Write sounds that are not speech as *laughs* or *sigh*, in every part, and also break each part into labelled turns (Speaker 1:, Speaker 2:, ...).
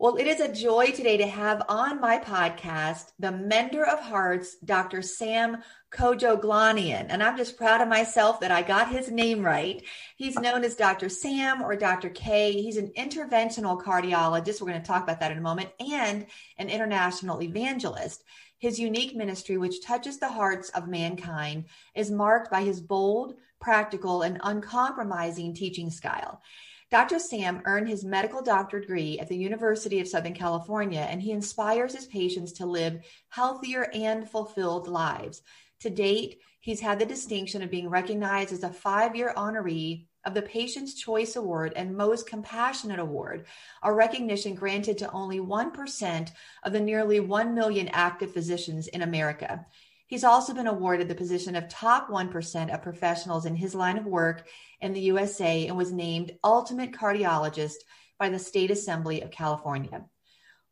Speaker 1: Well, it is a joy today to have on my podcast the Mender of Hearts, Dr. Sam Kojoglanian. And I'm just proud of myself that I got his name right. He's known as Dr. Sam or Dr. K. He's an interventional cardiologist. We're going to talk about that in a moment, and an international evangelist. His unique ministry, which touches the hearts of mankind, is marked by his bold, practical, and uncompromising teaching style. Dr. Sam earned his medical doctorate degree at the University of Southern California, and he inspires his patients to live healthier and fulfilled lives. To date, he's had the distinction of being recognized as a five year honoree of the Patient's Choice Award and Most Compassionate Award, a recognition granted to only 1% of the nearly 1 million active physicians in America. He's also been awarded the position of top 1% of professionals in his line of work in the USA and was named Ultimate Cardiologist by the State Assembly of California.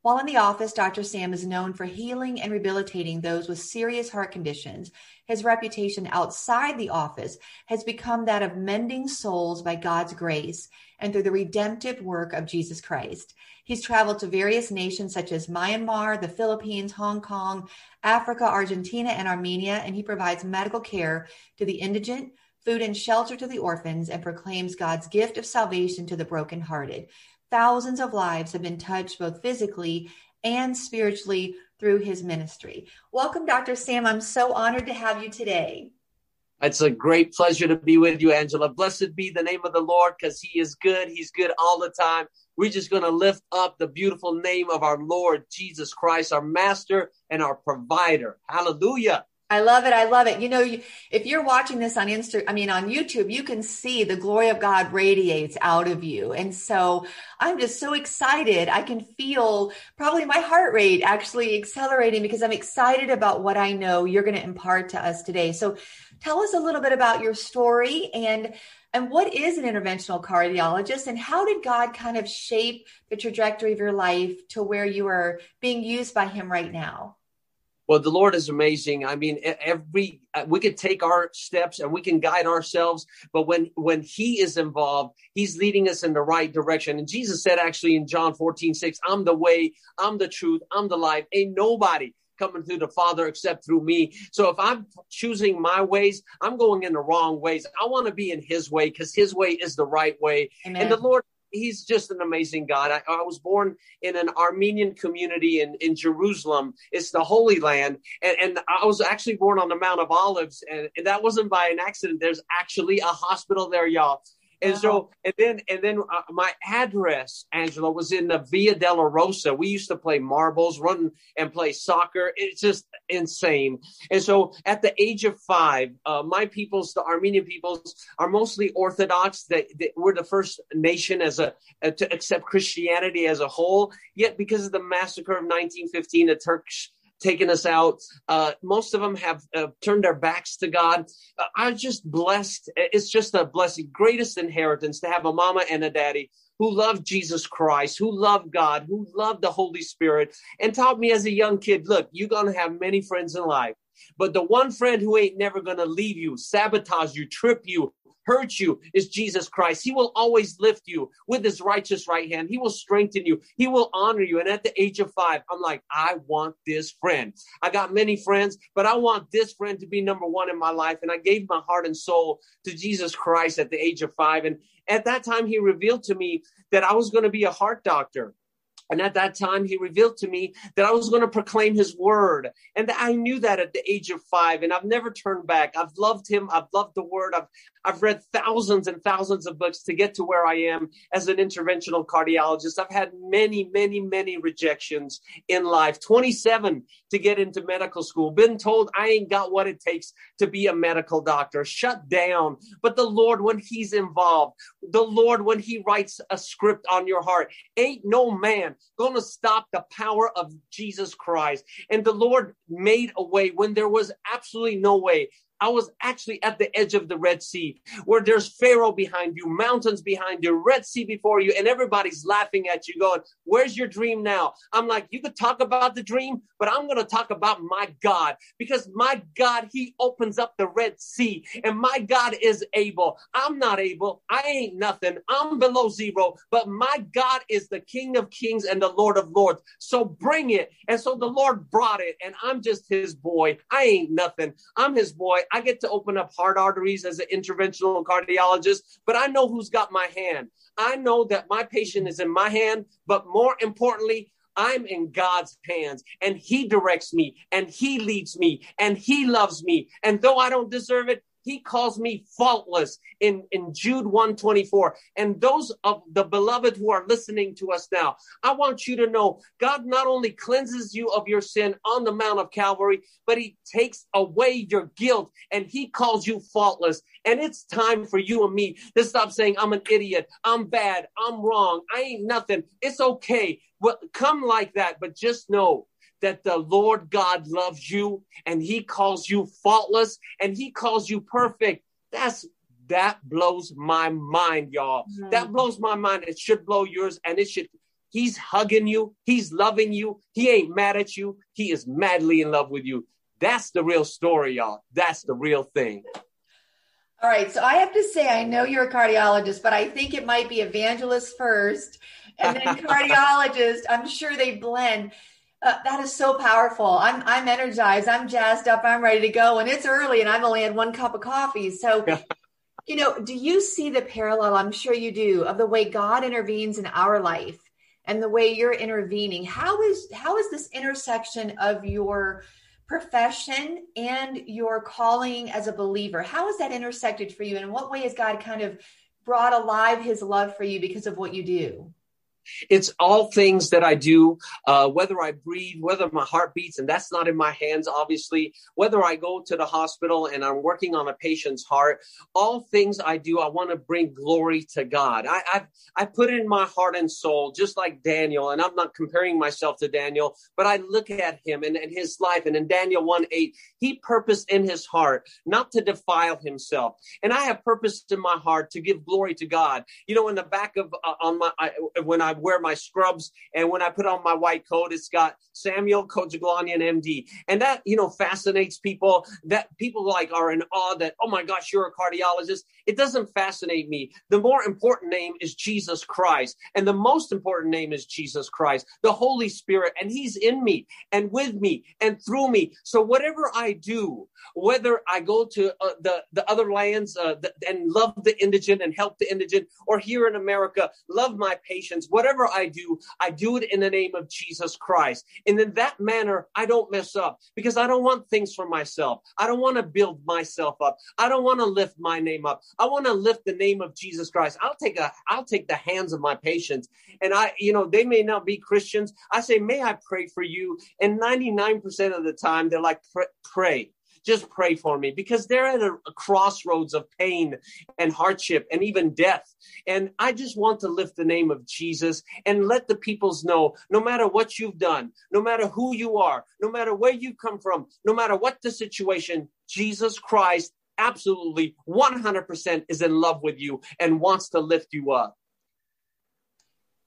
Speaker 1: While in the office, Dr. Sam is known for healing and rehabilitating those with serious heart conditions. His reputation outside the office has become that of mending souls by God's grace and through the redemptive work of Jesus Christ. He's traveled to various nations such as Myanmar, the Philippines, Hong Kong, Africa, Argentina, and Armenia, and he provides medical care to the indigent, food and shelter to the orphans, and proclaims God's gift of salvation to the brokenhearted. Thousands of lives have been touched both physically and spiritually through his ministry. Welcome, Dr. Sam. I'm so honored to have you today.
Speaker 2: It's a great pleasure to be with you, Angela. Blessed be the name of the Lord because he is good. He's good all the time. We're just going to lift up the beautiful name of our Lord Jesus Christ, our master and our provider. Hallelujah.
Speaker 1: I love it. I love it. You know, if you're watching this on Insta, I mean, on YouTube, you can see the glory of God radiates out of you. And so I'm just so excited. I can feel probably my heart rate actually accelerating because I'm excited about what I know you're going to impart to us today. So tell us a little bit about your story and and what is an interventional cardiologist and how did God kind of shape the trajectory of your life to where you are being used by him right now?
Speaker 2: Well, the Lord is amazing. I mean, every uh, we could take our steps and we can guide ourselves, but when when He is involved, He's leading us in the right direction. And Jesus said, actually, in John 14, 6, I'm the way, I'm the truth, I'm the life. Ain't nobody coming through the Father except through me. So if I'm choosing my ways, I'm going in the wrong ways. I want to be in His way because His way is the right way. Amen. And the Lord he's just an amazing God. I, I, was born in an Armenian community in, in Jerusalem. It's the Holy Land. And, and I was actually born on the Mount of Olives. And, and that wasn't by an accident. There's actually a hospital there, y'all. And wow. so, and then, and then uh, my address, Angela, was in the Via Dolorosa. We used to play marbles, run and play soccer. It's just insane. And so, at the age of five, uh, my peoples, the Armenian peoples, are mostly Orthodox. That we're the first nation as a uh, to accept Christianity as a whole. Yet, because of the massacre of 1915, the Turks taken us out. Uh, most of them have uh, turned their backs to God. Uh, I'm just blessed. It's just a blessing, greatest inheritance to have a mama and a daddy who loved Jesus Christ, who loved God, who loved the Holy Spirit, and taught me as a young kid look, you're going to have many friends in life. But the one friend who ain't never going to leave you, sabotage you, trip you, hurt you is Jesus Christ. He will always lift you with his righteous right hand. He will strengthen you. He will honor you. And at the age of five, I'm like, I want this friend. I got many friends, but I want this friend to be number one in my life. And I gave my heart and soul to Jesus Christ at the age of five. And at that time, he revealed to me that I was going to be a heart doctor. And at that time, he revealed to me that I was going to proclaim his word. And I knew that at the age of five. And I've never turned back. I've loved him. I've loved the word. I've, I've read thousands and thousands of books to get to where I am as an interventional cardiologist. I've had many, many, many rejections in life 27 to get into medical school. Been told I ain't got what it takes to be a medical doctor. Shut down. But the Lord, when he's involved, the Lord, when he writes a script on your heart, ain't no man going to stop the power of Jesus Christ. And the Lord made a way when there was absolutely no way. I was actually at the edge of the Red Sea where there's Pharaoh behind you, mountains behind you, Red Sea before you, and everybody's laughing at you, going, Where's your dream now? I'm like, You could talk about the dream, but I'm going to talk about my God because my God, He opens up the Red Sea, and my God is able. I'm not able. I ain't nothing. I'm below zero, but my God is the King of Kings and the Lord of Lords. So bring it. And so the Lord brought it, and I'm just His boy. I ain't nothing. I'm His boy. I get to open up heart arteries as an interventional cardiologist, but I know who's got my hand. I know that my patient is in my hand, but more importantly, I'm in God's hands and He directs me and He leads me and He loves me. And though I don't deserve it, he calls me faultless in, in Jude 124. And those of the beloved who are listening to us now, I want you to know God not only cleanses you of your sin on the Mount of Calvary, but he takes away your guilt and he calls you faultless. And it's time for you and me to stop saying, I'm an idiot. I'm bad. I'm wrong. I ain't nothing. It's okay. Well, come like that, but just know that the Lord God loves you and he calls you faultless and he calls you perfect. That's that blows my mind, y'all. Mm-hmm. That blows my mind. It should blow yours and it should He's hugging you. He's loving you. He ain't mad at you. He is madly in love with you. That's the real story, y'all. That's the real thing.
Speaker 1: All right. So I have to say, I know you're a cardiologist, but I think it might be evangelist first and then *laughs* cardiologist. I'm sure they blend. Uh, that is so powerful. I'm I'm energized. I'm jazzed up. I'm ready to go. And it's early, and I've only had one cup of coffee. So, *laughs* you know, do you see the parallel? I'm sure you do of the way God intervenes in our life and the way you're intervening. How is how is this intersection of your profession and your calling as a believer? How is that intersected for you? And in what way has God kind of brought alive His love for you because of what you do?
Speaker 2: It's all things that I do, uh, whether I breathe, whether my heart beats, and that's not in my hands, obviously, whether I go to the hospital and I'm working on a patient's heart, all things I do, I want to bring glory to God. I, I, I put in my heart and soul, just like Daniel, and I'm not comparing myself to Daniel, but I look at him and, and his life. And in Daniel 1 8, he purposed in his heart not to defile himself. And I have purpose in my heart to give glory to God. You know, in the back of, uh, on my, I, when I wear my scrubs and when I put on my white coat, it's got Samuel Kojoglanian MD. And that, you know, fascinates people that people like are in awe that, oh my gosh, you're a cardiologist. It doesn't fascinate me. The more important name is Jesus Christ. And the most important name is Jesus Christ, the Holy Spirit. And he's in me and with me and through me. So whatever I do, whether I go to uh, the, the other lands uh, the, and love the indigent and help the indigent, or here in America, love my patients, whatever I do, I do it in the name of Jesus Christ. And in that manner, I don't mess up because I don't want things for myself. I don't want to build myself up. I don't want to lift my name up. I want to lift the name of Jesus Christ. I'll take a, I'll take the hands of my patients and I, you know, they may not be Christians. I say, may I pray for you? And 99% of the time they're like, pray just pray for me because they're at a, a, crossroads of pain and hardship and even death. And I just want to lift the name of Jesus and let the peoples know no matter what you've done, no matter who you are, no matter where you come from, no matter what the situation, Jesus Christ absolutely 100% is in love with you and wants to lift you up.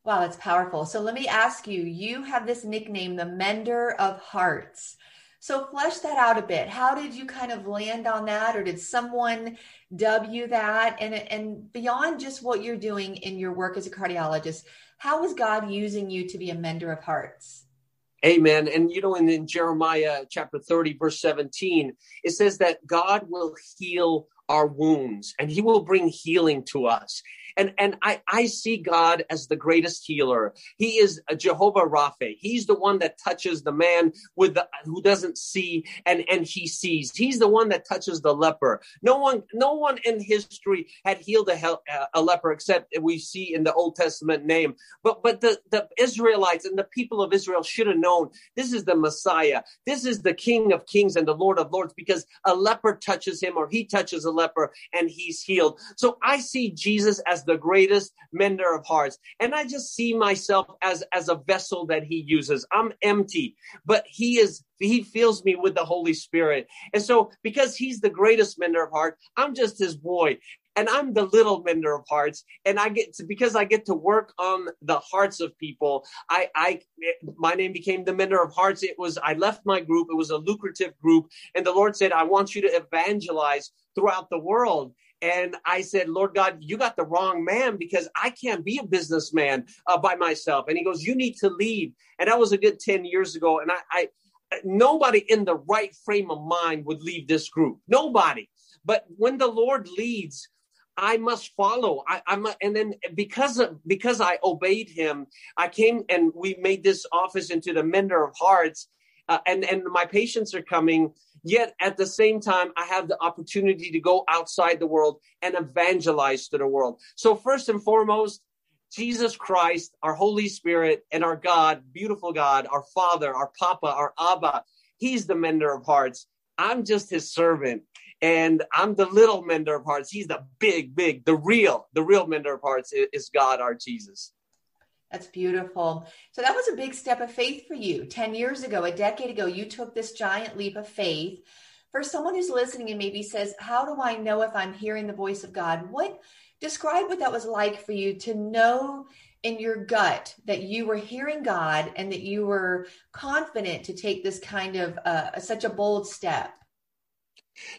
Speaker 1: Wow, that's powerful. So let me ask you you have this nickname, the Mender of Hearts. So flesh that out a bit. How did you kind of land on that, or did someone dub you that? And and beyond just what you're doing in your work as a cardiologist, how is God using you to be a mender of hearts?
Speaker 2: Amen. And you know, in, in Jeremiah chapter 30, verse 17, it says that God will heal our wounds and he will bring healing to us and and I, I see God as the greatest healer. He is Jehovah Rapha. He's the one that touches the man with the who doesn't see and and he sees. He's the one that touches the leper. No one no one in history had healed a, uh, a leper except we see in the Old Testament name. But but the the Israelites and the people of Israel should have known this is the Messiah. This is the King of Kings and the Lord of Lords because a leper touches him or he touches a leper and he's healed. So I see Jesus as the greatest mender of hearts. And I just see myself as, as a vessel that he uses. I'm empty, but he is, he fills me with the Holy Spirit. And so because he's the greatest mender of heart, I'm just his boy and I'm the little mender of hearts. And I get to, because I get to work on the hearts of people. I, I, my name became the mender of hearts. It was, I left my group. It was a lucrative group. And the Lord said, I want you to evangelize throughout the world. And I said, Lord God, you got the wrong man because I can't be a businessman uh, by myself. And he goes, you need to lead. And that was a good 10 years ago. And I, I, nobody in the right frame of mind would leave this group. Nobody. But when the Lord leads, I must follow. I, I'm, a, and then because of, because I obeyed him, I came and we made this office into the mender of hearts. Uh, and and my patients are coming. Yet at the same time, I have the opportunity to go outside the world and evangelize to the world. So first and foremost, Jesus Christ, our Holy Spirit, and our God, beautiful God, our Father, our Papa, our Abba. He's the mender of hearts. I'm just his servant and I'm the little mender of hearts. He's the big, big, the real, the real mender of hearts is God, our Jesus.
Speaker 1: That's beautiful. So that was a big step of faith for you. 10 years ago, a decade ago, you took this giant leap of faith. For someone who's listening and maybe says, How do I know if I'm hearing the voice of God? What describe what that was like for you to know in your gut that you were hearing God and that you were confident to take this kind of uh, such a bold step?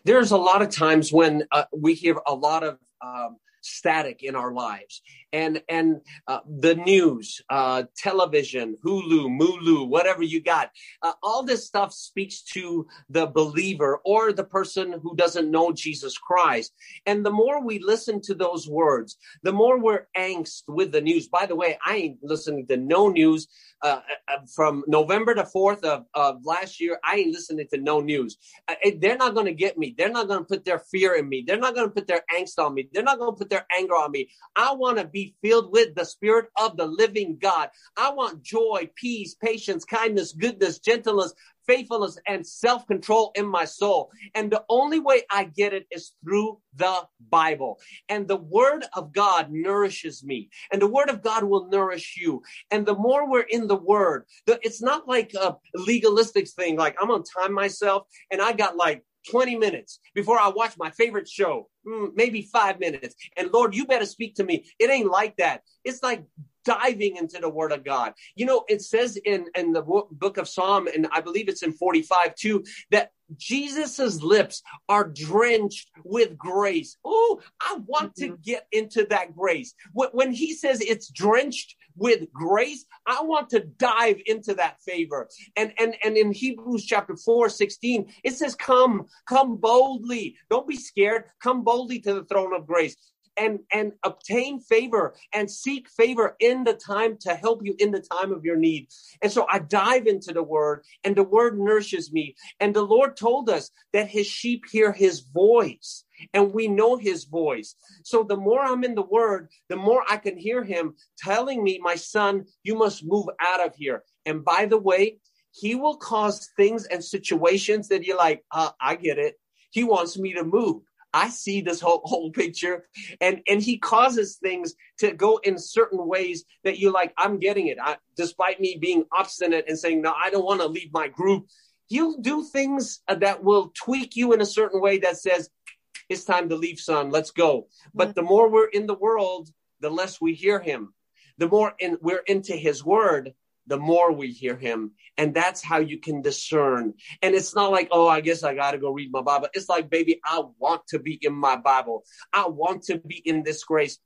Speaker 2: There's a lot of times when uh, we hear a lot of um, static in our lives and and uh, the news uh, television hulu mulu whatever you got uh, all this stuff speaks to the believer or the person who doesn't know jesus christ and the more we listen to those words the more we're angst with the news by the way i ain't listening to no news uh, uh, from November the 4th of, of last year, I ain't listening to no news. Uh, they're not going to get me. They're not going to put their fear in me. They're not going to put their angst on me. They're not going to put their anger on me. I want to be filled with the spirit of the living God. I want joy, peace, patience, kindness, goodness, gentleness, faithfulness and self control in my soul. And the only way I get it is through the Bible. And the word of God nourishes me, and the word of God will nourish you. And the more we're in the word, the, it's not like a legalistic thing, like I'm gonna time myself and I got like 20 minutes before I watch my favorite show, mm, maybe five minutes. And Lord, you better speak to me. It ain't like that. It's like diving into the word of God. You know, it says in, in the book of Psalm, and I believe it's in 45 too, that Jesus's lips are drenched with grace. Oh, I want mm-hmm. to get into that grace. When he says it's drenched with grace, I want to dive into that favor. And and and in Hebrews chapter 4, 16, it says, Come, come boldly. Don't be scared. Come boldly to the throne of grace and and obtain favor and seek favor in the time to help you in the time of your need. And so i dive into the word and the word nourishes me. And the lord told us that his sheep hear his voice and we know his voice. So the more i'm in the word the more i can hear him telling me my son you must move out of here. And by the way he will cause things and situations that you're like uh, i get it. He wants me to move I see this whole whole picture, and and he causes things to go in certain ways that you're like, I'm getting it. I, despite me being obstinate and saying, no, I don't want to leave my group. He'll do things uh, that will tweak you in a certain way that says, it's time to leave, son. Let's go. But mm. the more we're in the world, the less we hear him. The more in, we're into his word, the more we hear him. And that's how you can discern. And it's not like, oh, I guess I got to go read my Bible. It's like, baby, I want to be in my Bible. I want to be in this grace.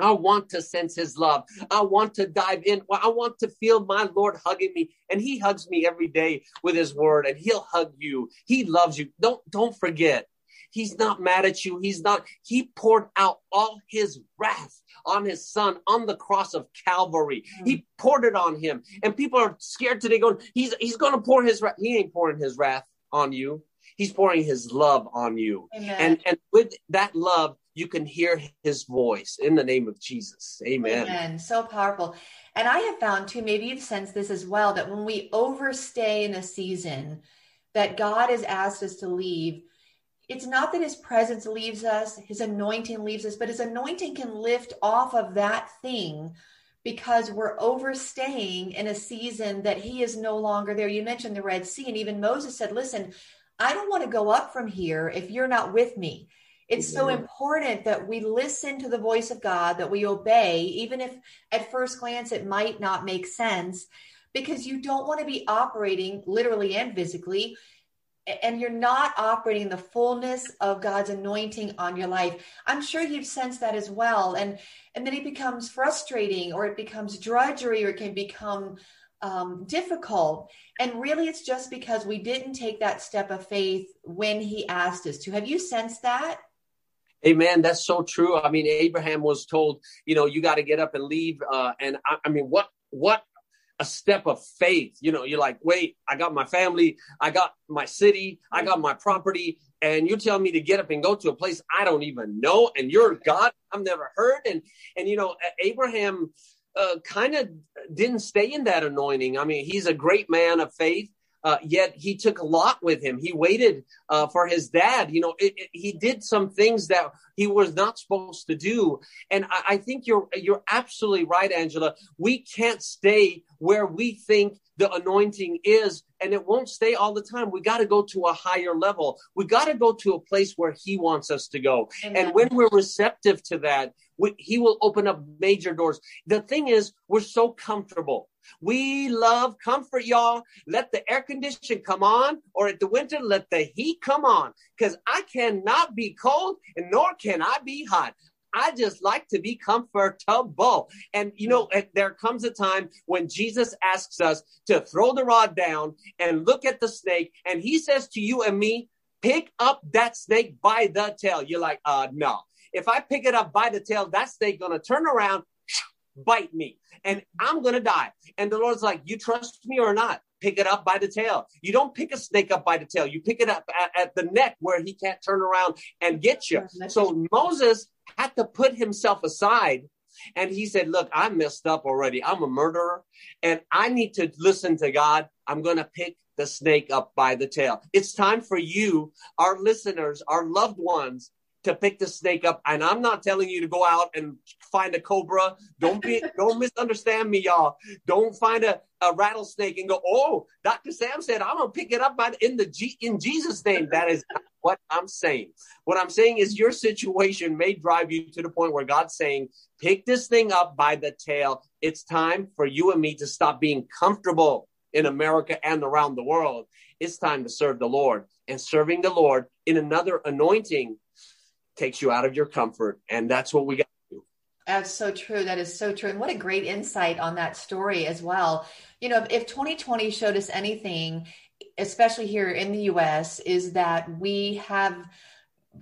Speaker 2: I want to sense his love. I want to dive in. I want to feel my Lord hugging me. And he hugs me every day with his word and he'll hug you. He loves you. Don't, don't forget. He's not mad at you. He's not, he poured out all his wrath on his son on the cross of Calvary. Mm. He poured it on him. And people are scared today going, he's, he's going to pour his wrath. He ain't pouring his wrath on you. He's pouring his love on you. Amen. And, and with that love, you can hear his voice in the name of Jesus. Amen.
Speaker 1: Amen. So powerful. And I have found too, maybe you've sensed this as well, that when we overstay in a season that God has asked us to leave, it's not that his presence leaves us, his anointing leaves us, but his anointing can lift off of that thing because we're overstaying in a season that he is no longer there. You mentioned the Red Sea, and even Moses said, Listen, I don't want to go up from here if you're not with me. It's so important that we listen to the voice of God, that we obey, even if at first glance it might not make sense, because you don't want to be operating literally and physically and you're not operating the fullness of God's anointing on your life. I'm sure you've sensed that as well. And and then it becomes frustrating or it becomes drudgery or it can become um, difficult. And really it's just because we didn't take that step of faith when he asked us to. Have you sensed that?
Speaker 2: Amen. That's so true. I mean, Abraham was told, you know, you got to get up and leave. Uh, and I, I mean, what what a step of faith. You know, you're like, wait, I got my family, I got my city, I got my property, and you're telling me to get up and go to a place I don't even know, and you're God I've never heard. And and you know, Abraham uh, kind of didn't stay in that anointing. I mean, he's a great man of faith. Uh, yet he took a lot with him. He waited uh, for his dad. You know, it, it, he did some things that he was not supposed to do. And I, I think you're you're absolutely right, Angela. We can't stay where we think the anointing is and it won't stay all the time we got to go to a higher level we got to go to a place where he wants us to go Amen. and when we're receptive to that we, he will open up major doors the thing is we're so comfortable we love comfort, y'all. Let the air condition come on, or at the winter, let the heat come on. Because I cannot be cold, and nor can I be hot. I just like to be comfortable. And you know, there comes a time when Jesus asks us to throw the rod down and look at the snake, and he says to you and me, pick up that snake by the tail. You're like, uh, no. If I pick it up by the tail, that snake gonna turn around, bite me, and I'm gonna die. And the Lord's like, you trust me or not? Pick it up by the tail. You don't pick a snake up by the tail. You pick it up at, at the neck where he can't turn around and get you. So Moses had to put himself aside and he said, Look, I messed up already. I'm a murderer and I need to listen to God. I'm going to pick the snake up by the tail. It's time for you, our listeners, our loved ones, to pick the snake up. And I'm not telling you to go out and find a cobra. Don't be, *laughs* don't misunderstand me, y'all. Don't find a, a rattlesnake and go, oh, Dr. Sam said I'm gonna pick it up by the, in the G in Jesus' name. That is what I'm saying. What I'm saying is your situation may drive you to the point where God's saying, pick this thing up by the tail. It's time for you and me to stop being comfortable in America and around the world. It's time to serve the Lord. And serving the Lord in another anointing takes you out of your comfort. And that's what we got to do.
Speaker 1: That's so true. That is so true. And what a great insight on that story as well. You know, if 2020 showed us anything, especially here in the US, is that we have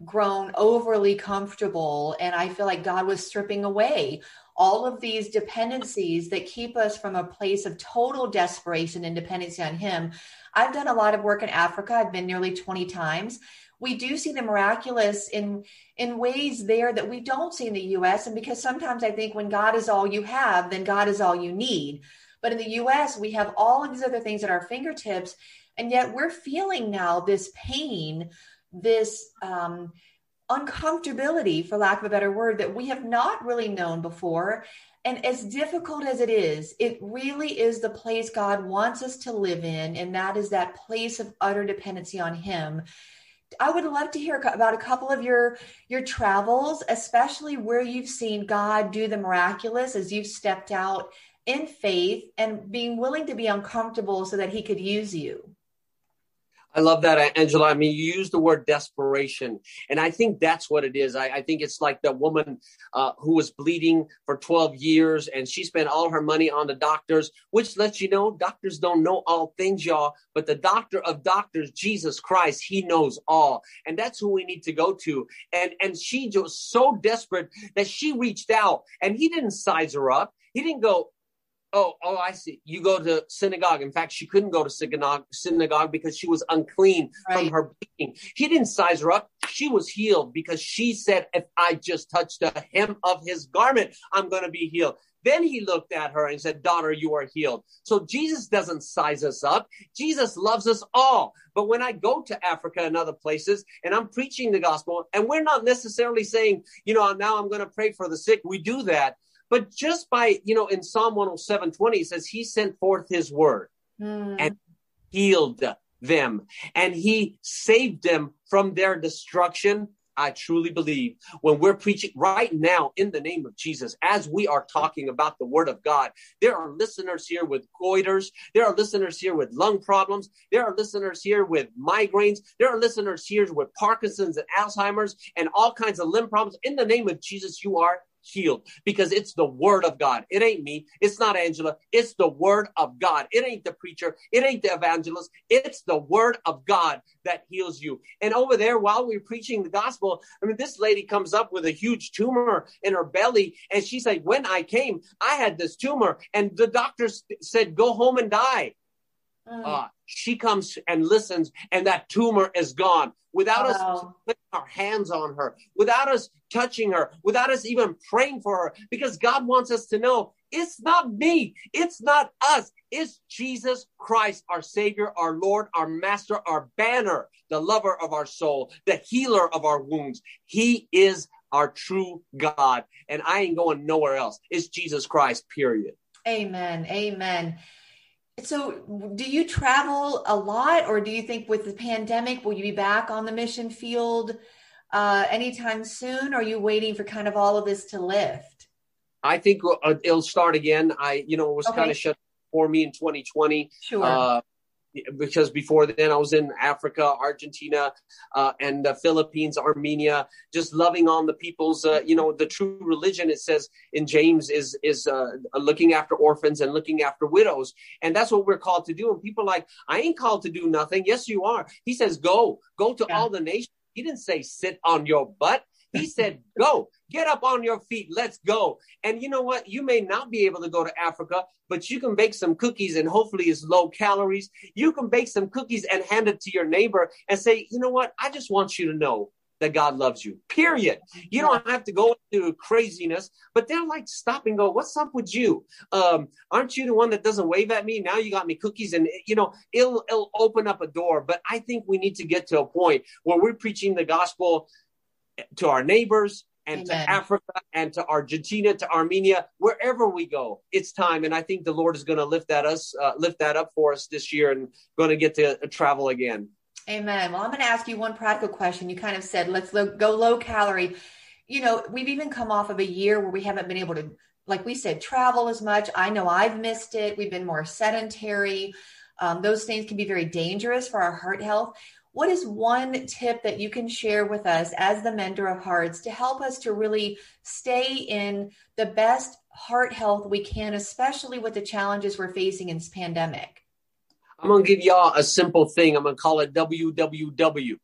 Speaker 1: grown overly comfortable. And I feel like God was stripping away all of these dependencies that keep us from a place of total desperation and dependency on Him. I've done a lot of work in Africa. I've been nearly 20 times we do see the miraculous in in ways there that we don't see in the US and because sometimes I think when God is all you have then God is all you need but in the US we have all of these other things at our fingertips and yet we're feeling now this pain this um, uncomfortability for lack of a better word that we have not really known before and as difficult as it is, it really is the place God wants us to live in. And that is that place of utter dependency on Him. I would love to hear about a couple of your your travels, especially where you've seen God do the miraculous as you've stepped out in faith and being willing to be uncomfortable so that he could use you.
Speaker 2: I love that, Angela. I mean, you use the word desperation, and I think that's what it is. I, I think it's like the woman uh, who was bleeding for 12 years, and she spent all her money on the doctors, which lets you know doctors don't know all things, y'all. But the doctor of doctors, Jesus Christ, He knows all, and that's who we need to go to. And and she was so desperate that she reached out, and He didn't size her up. He didn't go, Oh, oh, I see. You go to synagogue. In fact, she couldn't go to synagogue, synagogue because she was unclean right. from her bleeding. He didn't size her up. She was healed because she said, if I just touch the hem of his garment, I'm going to be healed. Then he looked at her and said, Daughter, you are healed. So Jesus doesn't size us up. Jesus loves us all. But when I go to Africa and other places and I'm preaching the gospel, and we're not necessarily saying, you know, now I'm going to pray for the sick, we do that. But just by, you know, in Psalm 107 20, it says, He sent forth His word mm. and healed them and He saved them from their destruction I truly believe when we're preaching right now in the name of Jesus, as we are talking about the word of God, there are listeners here with goiters. There are listeners here with lung problems. There are listeners here with migraines. There are listeners here with Parkinson's and Alzheimer's and all kinds of limb problems. In the name of Jesus, you are healed because it's the word of God. It ain't me. It's not Angela. It's the word of God. It ain't the preacher. It ain't the evangelist. It's the word of God that heals you. And over there, while we are preaching the gospel, I mean, this lady comes up with a huge tumor in her belly. And she's like, when I came, I had this tumor and the doctors said, go home and die. Mm. Uh, she comes and listens, and that tumor is gone without wow. us putting our hands on her, without us touching her, without us even praying for her, because God wants us to know it's not me, it's not us, it's Jesus Christ, our Savior, our Lord, our Master, our banner, the lover of our soul, the healer of our wounds. He is our true God, and I ain't going nowhere else. It's Jesus Christ, period.
Speaker 1: Amen. Amen. So, do you travel a lot, or do you think with the pandemic, will you be back on the mission field uh, anytime soon? Or are you waiting for kind of all of this to lift?
Speaker 2: I think uh, it'll start again. I, you know, it was okay. kind of shut for me in 2020.
Speaker 1: Sure. Uh,
Speaker 2: because before then I was in Africa, Argentina, uh, and the Philippines, Armenia, just loving on the people's, uh, you know, the true religion. It says in James is is uh, looking after orphans and looking after widows, and that's what we're called to do. And people are like, I ain't called to do nothing. Yes, you are. He says, go, go to yeah. all the nations. He didn't say sit on your butt. He said, go, get up on your feet, let's go. And you know what? You may not be able to go to Africa, but you can bake some cookies and hopefully it's low calories. You can bake some cookies and hand it to your neighbor and say, you know what? I just want you to know that God loves you. Period. You don't have to go into craziness, but they're like stop and go, what's up with you? Um, aren't you the one that doesn't wave at me? Now you got me cookies and you know, it'll it'll open up a door. But I think we need to get to a point where we're preaching the gospel to our neighbors and Amen. to Africa and to Argentina, to Armenia, wherever we go, it's time. And I think the Lord is going to lift that us, uh, lift that up for us this year, and going to get to uh, travel again.
Speaker 1: Amen. Well, I'm going to ask you one practical question. You kind of said, let's lo- go low calorie. You know, we've even come off of a year where we haven't been able to, like we said, travel as much. I know I've missed it. We've been more sedentary. Um, those things can be very dangerous for our heart health. What is one tip that you can share with us as the mender of hearts to help us to really stay in the best heart health we can, especially with the challenges we're facing in this pandemic?
Speaker 2: I'm going to give y'all a simple thing. I'm going to call it WWW.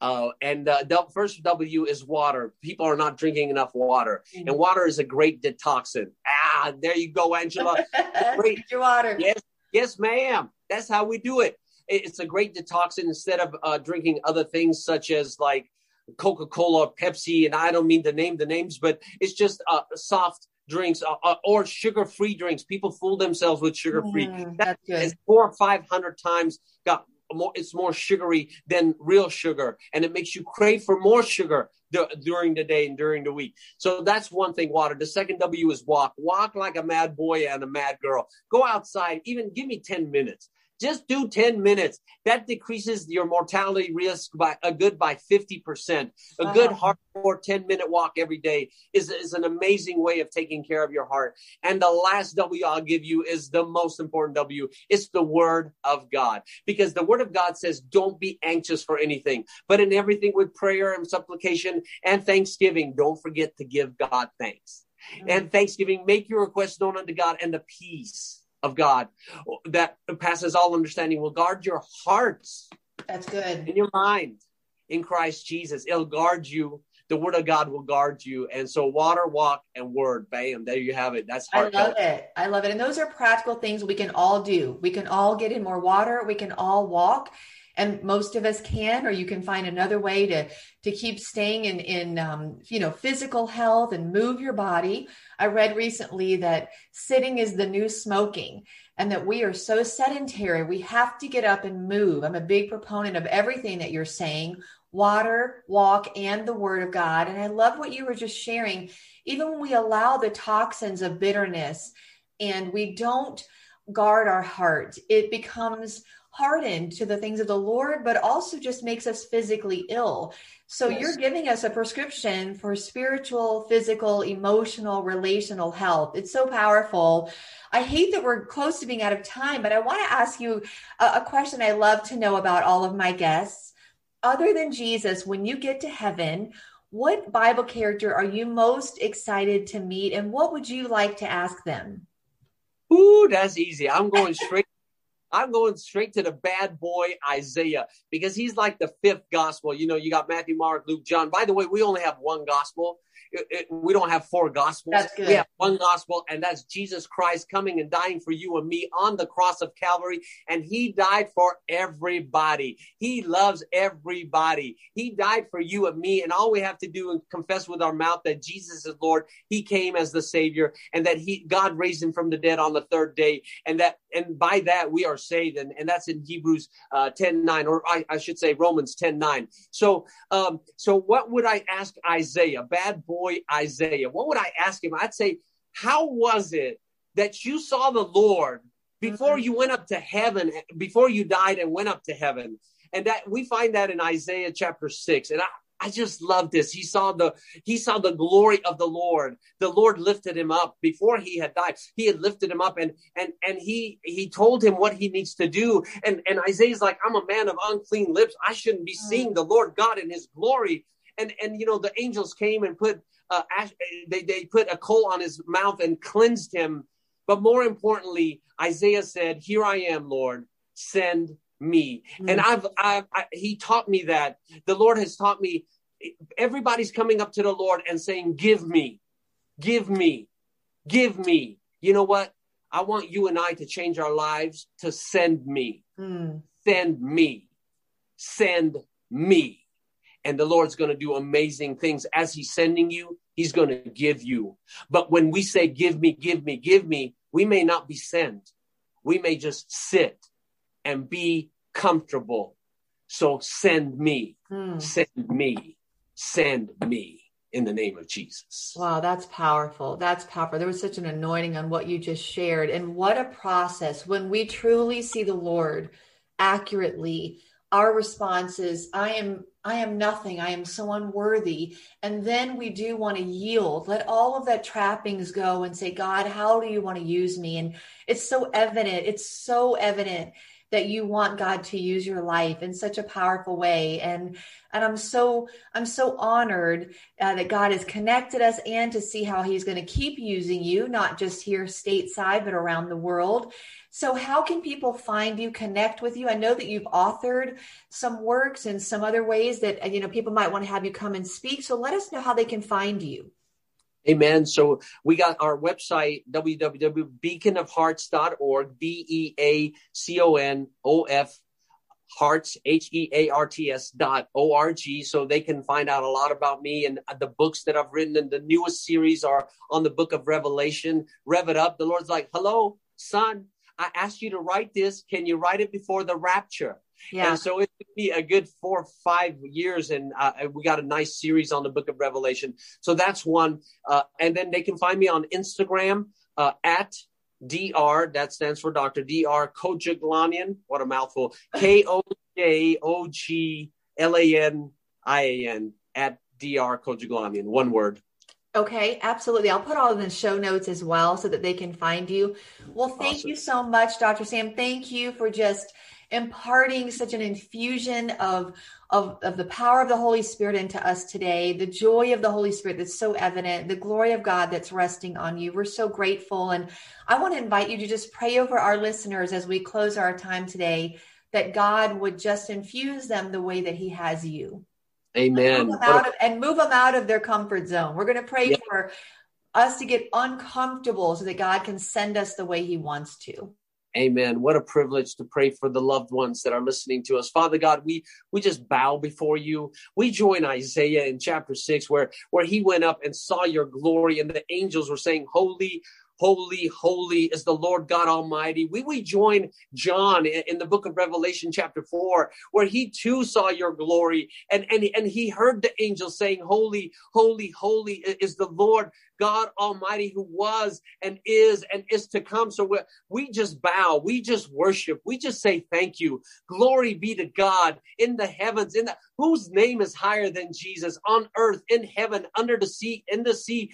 Speaker 2: Uh, and uh, the first W is water. People are not drinking enough water, mm-hmm. and water is a great detoxin. Ah, there you go, Angela. *laughs*
Speaker 1: great your water.
Speaker 2: Yes, yes, ma'am. That's how we do it it's a great detoxin instead of uh, drinking other things such as like Coca Cola or Pepsi. And I don't mean to name the names, but it's just uh, soft drinks uh, uh or sugar free drinks. People fool themselves with sugar free. Mm, that is four or five hundred times got more. It's more sugary than real sugar, and it makes you crave for more sugar d- during the day and during the week. So that's one thing. Water. The second W is walk. Walk like a mad boy and a mad girl. Go outside. Even give me ten minutes. Just do 10 minutes. That decreases your mortality risk by a good by 50%. A good heart or 10 minute walk every day is, is an amazing way of taking care of your heart. And the last W I'll give you is the most important W. It's the word of God because the word of God says, don't be anxious for anything, but in everything with prayer and supplication and thanksgiving, don't forget to give God thanks. Mm-hmm. And thanksgiving, make your request known unto God and the peace of God oh, that passes all understanding will guard your hearts.
Speaker 1: That's good.
Speaker 2: In your mind in Christ Jesus. It'll guard you. The word of God will guard you. And so water, walk, and word. Bam. There you have it. That's
Speaker 1: I love it. I love it. And those are practical things we can all do. We can all get in more water. We can all walk. And most of us can or you can find another way to to keep staying in in um, you know physical health and move your body. I read recently that sitting is the new smoking and that we are so sedentary we have to get up and move. I'm a big proponent of everything that you're saying water walk and the word of god. And i love what you were just sharing. Even when we allow the toxins of bitterness and we don't guard our heart it becomes hardened to the things of the Lord, but also just makes us physically ill. So yes. you're giving us a prescription for spiritual, physical, emotional, relational health. It's so powerful. I hate that we're close to being out of time, but I want to ask you a, a question I love to know about all of my guests. Other than Jesus, when you get to heaven, what Bible character are you most excited to meet, and what would you like to ask them?
Speaker 2: Ooh, that's easy. I'm going straight I'm going straight to the bad boy Isaiah because he's like the fifth gospel. You know, you got Matthew, Mark, Luke, John. By the way, we only have one gospel it, it, we don't have four gospels.
Speaker 1: That's good.
Speaker 2: We have one gospel, and that's Jesus Christ coming and dying for you and me on the cross of Calvary. And he died for everybody. He loves everybody. He died for you and me. And all we have to do is confess with our mouth that Jesus is Lord. He came as the Savior, and that He God raised him from the dead on the third day. And that and by that we are saved. And, and that's in Hebrews uh, 10 9, or I, I should say Romans 10 9. So um, so what would I ask Isaiah? Bad boy boy Isaiah, what would I ask him? I'd say, How was it that you saw the Lord before mm-hmm. you went up to heaven, before you died and went up to heaven? And that we find that in Isaiah chapter six. And I, I just love this. He saw the he saw the glory of the Lord. The Lord lifted him up before he had died. He had lifted him up and and and he he told him what he needs to do. And and Isaiah's like, I'm a man of unclean lips. I shouldn't be mm. seeing the Lord God in his glory. And and you know the angels came and put uh, ash, they, they put a coal on his mouth and cleansed him. But more importantly, Isaiah said, Here I am, Lord, send me. Mm-hmm. And I've, I've I, he taught me that. The Lord has taught me everybody's coming up to the Lord and saying, Give me, give me, give me. You know what? I want you and I to change our lives to send me, mm. send me, send me and the Lord's going to do amazing things. As He's sending you, He's going to give you. But when we say, Give me, give me, give me, we may not be sent. We may just sit and be comfortable. So send me, hmm. send me, send me in the name of Jesus.
Speaker 1: Wow, that's powerful. That's powerful. There was such an anointing on what you just shared. And what a process when we truly see the Lord accurately our response is i am i am nothing i am so unworthy and then we do want to yield let all of that trappings go and say god how do you want to use me and it's so evident it's so evident that you want God to use your life in such a powerful way. And, and I'm so, I'm so honored uh, that God has connected us and to see how he's going to keep using you, not just here stateside, but around the world. So how can people find you, connect with you? I know that you've authored some works and some other ways that, you know, people might want to have you come and speak. So let us know how they can find you.
Speaker 2: Amen. So we got our website, www.beaconofhearts.org, B E A C O N O F hearts, H E A R T S dot O R G. So they can find out a lot about me and the books that I've written. And the newest series are on the book of Revelation. Rev it up. The Lord's like, hello, son, I asked you to write this. Can you write it before the rapture? Yeah. And so it would be a good four or five years, and uh, we got a nice series on the Book of Revelation. So that's one. Uh, and then they can find me on Instagram uh, at Dr. That stands for Doctor Dr. Kojoglanian. What a mouthful. *laughs* K O J O G L A N I A N at Dr. Kojoglanian. One word.
Speaker 1: Okay, absolutely. I'll put all of the show notes as well so that they can find you. Well, thank awesome. you so much, Dr. Sam. Thank you for just imparting such an infusion of, of, of the power of the Holy Spirit into us today, the joy of the Holy Spirit that's so evident, the glory of God that's resting on you. We're so grateful. And I want to invite you to just pray over our listeners as we close our time today that God would just infuse them the way that He has you.
Speaker 2: Amen.
Speaker 1: And move, of, and move them out of their comfort zone. We're going to pray yeah. for us to get uncomfortable so that God can send us the way He wants to.
Speaker 2: Amen. What a privilege to pray for the loved ones that are listening to us. Father God, we we just bow before you. We join Isaiah in chapter 6 where where he went up and saw your glory and the angels were saying, "Holy, Holy, holy is the Lord God Almighty. We, we join John in, in, the book of Revelation, chapter 4, where he too saw your glory and, and, and he heard the angels saying, Holy, holy, holy is the Lord God Almighty who was and is and is to come. So we just bow, we just worship, we just say thank you. Glory be to God in the heavens, in the whose name is higher than Jesus on earth, in heaven, under the sea, in the sea,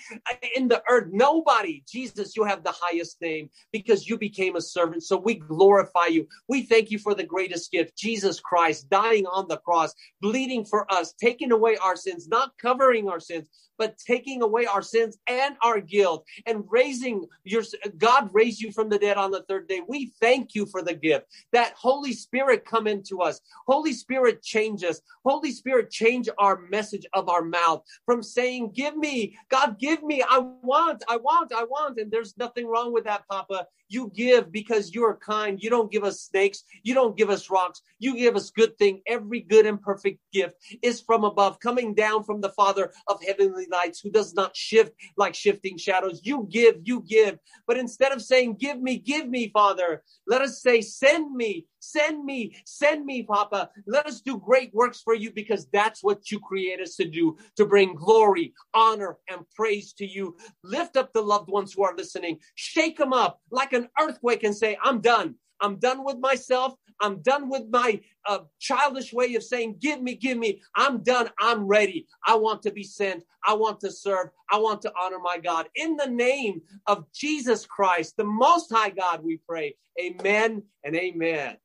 Speaker 2: in the earth. Nobody, Jesus, you have the highest name because you became a servant. So we glorify you. We thank you for the greatest gift, Jesus Christ dying on the cross, bleeding for us, taking away our sins, not covering our sins, but taking away our sins and our guilt and raising your God raised you from the dead on the third day. We thank you for the gift that Holy Spirit come into us. Holy Spirit change us. Holy Spirit change our message of our mouth from saying, give me, God, give me. I want, I want, I want. And there's nothing wrong with that, Papa. You give because you are kind. You don't give us snakes. You don't give us rocks. You give us good thing. Every good and perfect gift is from above, coming down from the Father of heavenly lights, who does not shift like shifting shadows. You give, you give. But instead of saying, give me, give me, Father, let us say, send me, send me, send me, Papa. Let us do great works for you because that's what you create us to do, to bring glory, honor, and praise to you. Lift up the loved ones who are listening. Shake them up like an earthquake and say, I'm done. I'm done with myself. I'm done with my uh, childish way of saying, Give me, give me. I'm done. I'm ready. I want to be sent. I want to serve. I want to honor my God. In the name of Jesus Christ, the Most High God, we pray. Amen and amen.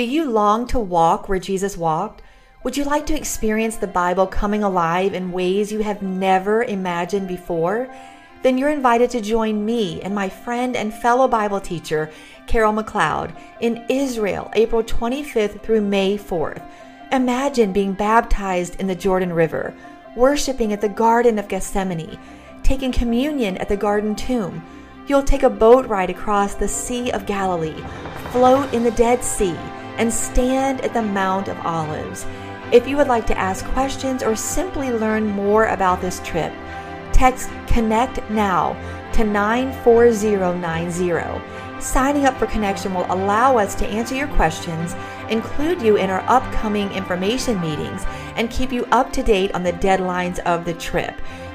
Speaker 1: Do you long to walk where Jesus walked? Would you like to experience the Bible coming alive in ways you have never imagined before? Then you're invited to join me and my friend and fellow Bible teacher, Carol McLeod, in Israel, April 25th through May 4th. Imagine being baptized in the Jordan River, worshiping at the Garden of Gethsemane, taking communion at the Garden Tomb. You'll take a boat ride across the Sea of Galilee, float in the Dead Sea, and stand at the Mount of Olives. If you would like to ask questions or simply learn more about this trip, text Connect Now to 94090. Signing up for Connection will allow us to answer your questions, include you in our upcoming information meetings, and keep you up to date on the deadlines of the trip.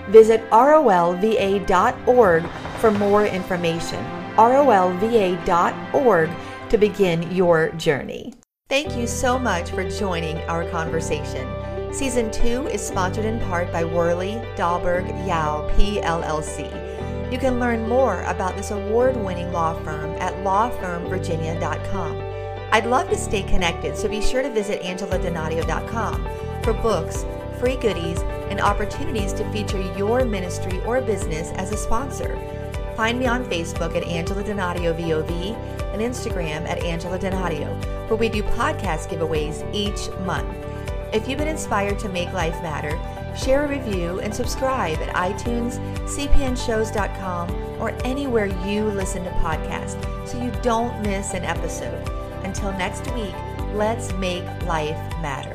Speaker 1: Visit rolva.org for more information. rolva.org to begin your journey. Thank you so much for joining our conversation. Season 2 is sponsored in part by Worley Dahlberg Yao PLLC. You can learn more about this award winning law firm at lawfirmvirginia.com. I'd love to stay connected, so be sure to visit angeladonadio.com for books, free goodies, and opportunities to feature your ministry or business as a sponsor. Find me on Facebook at Angela VOV and Instagram at Angela Donadio, where we do podcast giveaways each month. If you've been inspired to make life matter, share a review, and subscribe at iTunes, cpnshows.com, or anywhere you listen to podcasts so you don't miss an episode. Until next week, let's make life matter.